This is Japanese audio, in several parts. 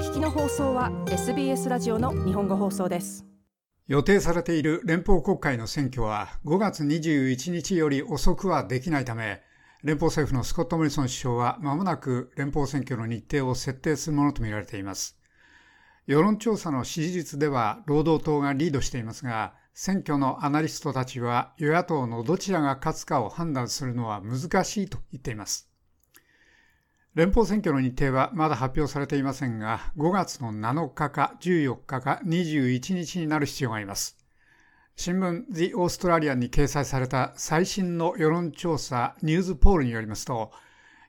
聞きの放送は SBS ラジオの日本語放送です。予定されている連邦国会の選挙は5月21日より遅くはできないため連邦政府のスコット・モリソン首相は間もなく連邦選挙の日程を設定するものとみられています。世論調査の支持率では労働党がリードしていますが選挙のアナリストたちは与野党のどちらが勝つかを判断するのは難しいと言っています。連邦選挙の日程はまだ発表されていませんが、5月の7日か14日か21日になる必要があります。新聞 The Australian に掲載された最新の世論調査ニューズポールによりますと、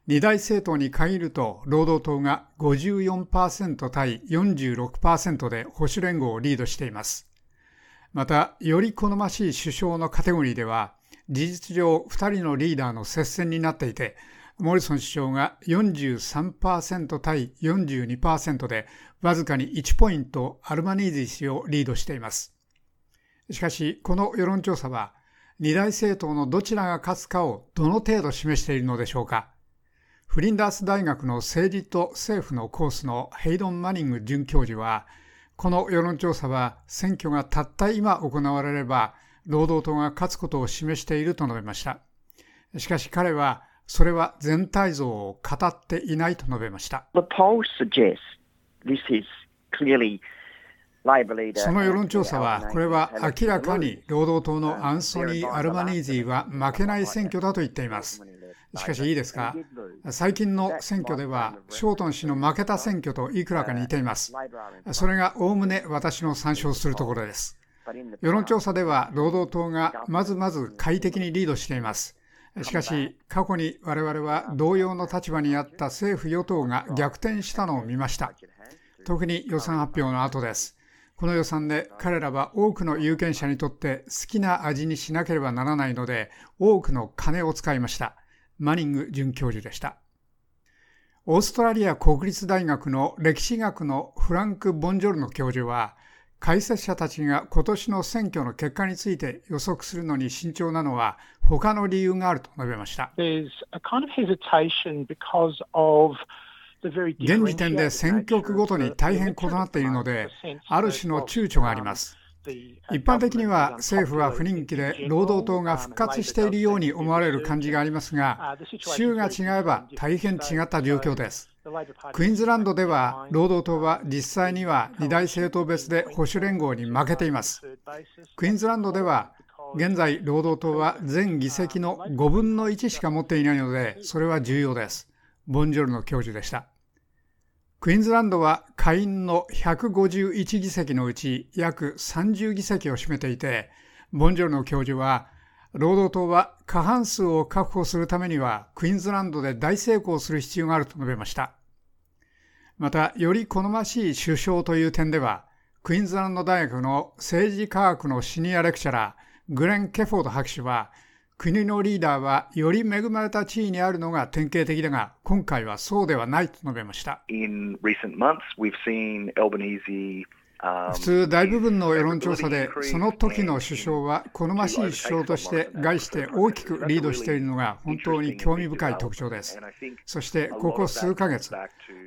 二大政党に限ると労働党が54%対46%で保守連合をリードしています。また、より好ましい首相のカテゴリーでは、事実上2人のリーダーの接戦になっていて、モリソン首相が43%対42%で、わずかに1ポイントアルバニージー氏をリードしています。しかし、この世論調査は、二大政党のどちらが勝つかをどの程度示しているのでしょうか。フリンダース大学の政治と政府のコースのヘイドン・マニング准教授は、この世論調査は選挙がたった今行われれば、労働党が勝つことを示していると述べました。しかし彼は、それは全体像を語っていないと述べました。その世論調査は、これは明らかに労働党のアンソニー・アルバニージーは負けない選挙だと言っています。しかしいいですか？最近の選挙では、ショートン氏の負けた選挙といくらか似ています。それがおおむね私の参照するところです。世論調査では、労働党がまずまず快適にリードしています。しかし、過去に我々は同様の立場にあった政府与党が逆転したのを見ました。特に予算発表の後です。この予算で彼らは多くの有権者にとって好きな味にしなければならないので、多くの金を使いました。マニング准教授でした。オーストラリア国立大学の歴史学のフランク・ボンジョルノ教授は、解説者たちが今年の選挙の結果について予測するのに慎重なのは他の理由があると述べました。現時点で選挙区ごとに大変異なっているので、ある種の躊躇があります。一般的には政府は不人気で労働党が復活しているように思われる感じがありますが、州が違えば大変違った状況です。クイーンズランドでは労働党は実際には二大政党別で保守連合に負けています。クイーンズランドでは現在労働党は全議席の5分の1しか持っていないのでそれは重要です。ボンジョルの教授でした。クイーンズランドは下院の151議席のうち約30議席を占めていて、ボンジョルの教授は労働党は過半数を確保するためにはクイーンズランドで大成功する必要があると述べました。また、より好ましい首相という点では、クイーンズランド大学の政治科学のシニアレクチャラー、グレン・ケフォード博士は、国のリーダーはより恵まれた地位にあるのが典型的だが、今回はそうではないと述べました。In recent months, we've seen Albanese 普通大部分の世論調査でその時の首相は好ましい首相として概して大きくリードしているのが本当に興味深い特徴ですそしてここ数ヶ月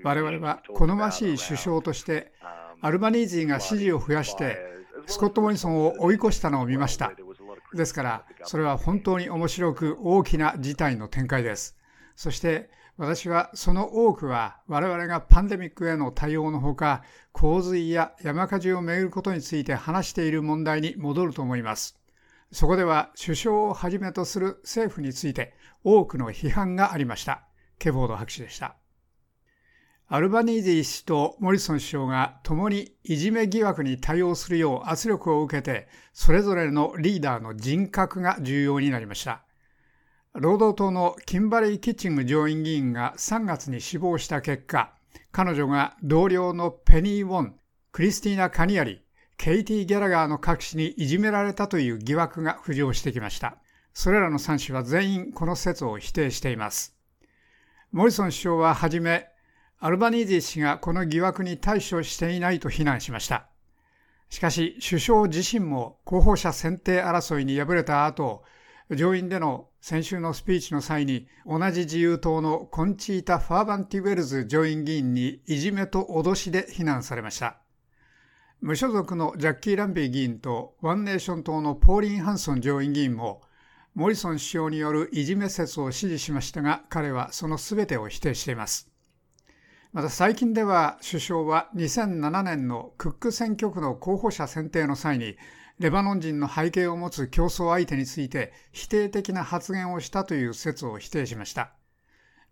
我々は好ましい首相としてアルバニージーが支持を増やしてスコット・モリソンを追い越したのを見ましたですからそれは本当に面白く大きな事態の展開です。そして私はその多くは我々がパンデミックへの対応のほか洪水や山火事をめぐることについて話している問題に戻ると思います。そこでは首相をはじめとする政府について多くの批判がありました。ケボード博士でした。アルバニージー氏とモリソン首相が共にいじめ疑惑に対応するよう圧力を受けて、それぞれのリーダーの人格が重要になりました。労働党のキンバレー・キッチング上院議員が3月に死亡した結果、彼女が同僚のペニー・ウォン、クリスティーナ・カニアリ、ケイティ・ギャラガーの各紙にいじめられたという疑惑が浮上してきました。それらの3紙は全員この説を否定しています。モリソン首相ははじめ、アルバニージー氏がこの疑惑に対処していないと非難しました。しかし、首相自身も候補者選定争いに敗れた後、上院での先週のスピーチの際に同じ自由党のコンチータ・ファーバンティウェルズ上院議員にいじめと脅しで非難されました。無所属のジャッキー・ランビー議員とワンネーション党のポーリン・ハンソン上院議員もモリソン首相によるいじめ説を支持しましたが彼はその全てを否定しています。また最近では首相は2007年のクック選挙区の候補者選定の際にレバノン人の背景を持つ競争相手について否定的な発言をしたという説を否定しました。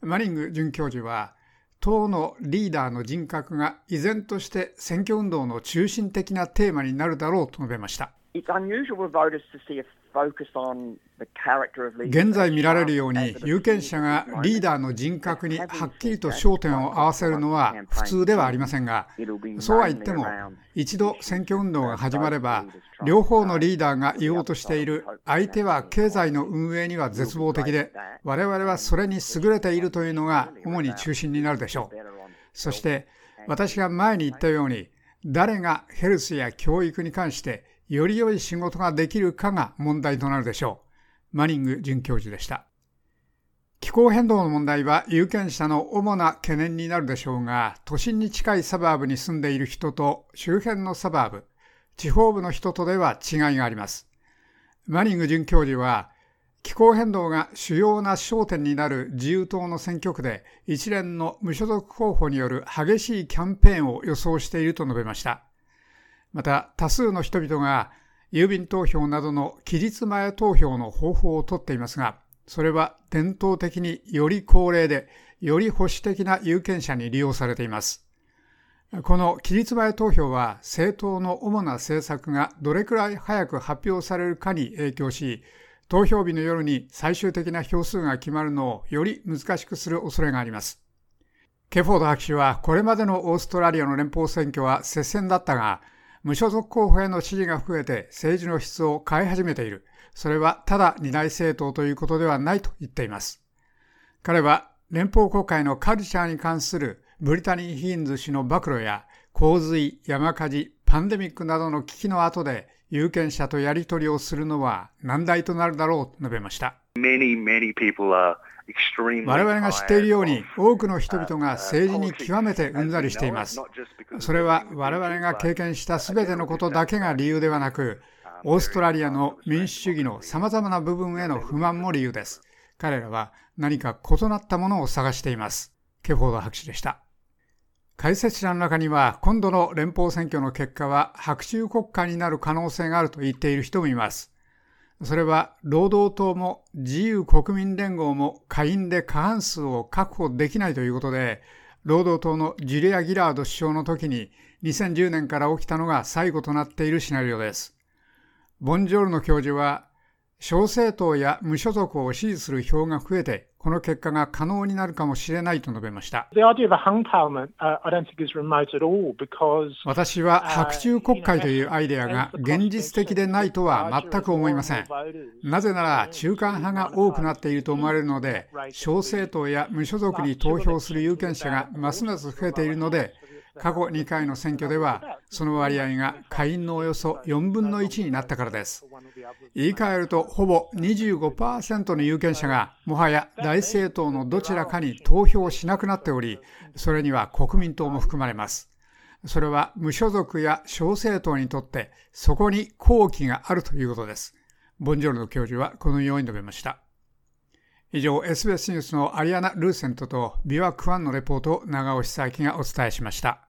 マリング准教授は、党のリーダーの人格が依然として選挙運動の中心的なテーマになるだろうと述べました。現在見られるように有権者がリーダーの人格にはっきりと焦点を合わせるのは普通ではありませんがそうは言っても一度選挙運動が始まれば両方のリーダーが言おうとしている相手は経済の運営には絶望的で我々はそれに優れているというのが主に中心になるでしょう。そして私が前に言ったように誰がヘルスや教育に関してより良い仕事ができるかが問題となるでしょう。マニング准教授でした。気候変動の問題は有権者の主な懸念になるでしょうが、都心に近いサバーブに住んでいる人と周辺のサバーブ、地方部の人とでは違いがあります。マニング准教授は、気候変動が主要な焦点になる自由党の選挙区で一連の無所属候補による激しいキャンペーンを予想していると述べました。また多数の人々が郵便投票などの期日前投票の方法をとっていますが、それは伝統的により高齢で、より保守的な有権者に利用されています。この期日前投票は政党の主な政策がどれくらい早く発表されるかに影響し、投票日の夜に最終的な票数が決まるのをより難しくする恐れがあります。ケフォード博士はこれまでのオーストラリアの連邦選挙は接戦だったが、無所属候補への支持が増えて政治の質を変え始めている。それはただ二大政党ということではないと言っています。彼は連邦国会のカルチャーに関するブリタニー・ヒーンズ氏の暴露や洪水、山火事、パンデミックなどの危機の後で有権者とやり取りをするのは難題となるだろうと述べました。Many, many 我々が知っているように多くの人々が政治に極めてうんざりしています。それは我々が経験した全てのことだけが理由ではなく、オーストラリアの民主主義の様々な部分への不満も理由です。彼らは何か異なったものを探しています。ケフォード博士でした。解説者の中には今度の連邦選挙の結果は白昼国家になる可能性があると言っている人もいます。それは労働党も自由国民連合も下院で過半数を確保できないということで、労働党のジュリア・ギラード首相の時に2010年から起きたのが最後となっているシナリオです。ボンジョールの教授は、小政党や無所属を支持する票が増えて、この結果が可能になるかもしれないと述べました。私は白昼国会というアイデアが現実的でないとは全く思いません。なぜなら中間派が多くなっていると思われるので、小政党や無所属に投票する有権者がますます増えているので、過去2回の選挙では、その割合が下院のおよそ4分の1になったからです。言い換えると、ほぼ25%の有権者が、もはや大政党のどちらかに投票しなくなっており、それには国民党も含まれます。それは無所属や小政党にとって、そこに好機があるということです。ボンジョルノ教授はこのように述べました。以上、SBS ニュースのアリアナ・ルーセントとビワ・クワンのレポートを長尾久明がお伝えしました。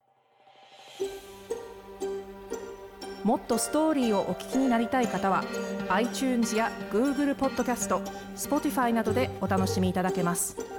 もっとストーリーをお聞きになりたい方は iTunes や Google ポッドキャスト Spotify などでお楽しみいただけます。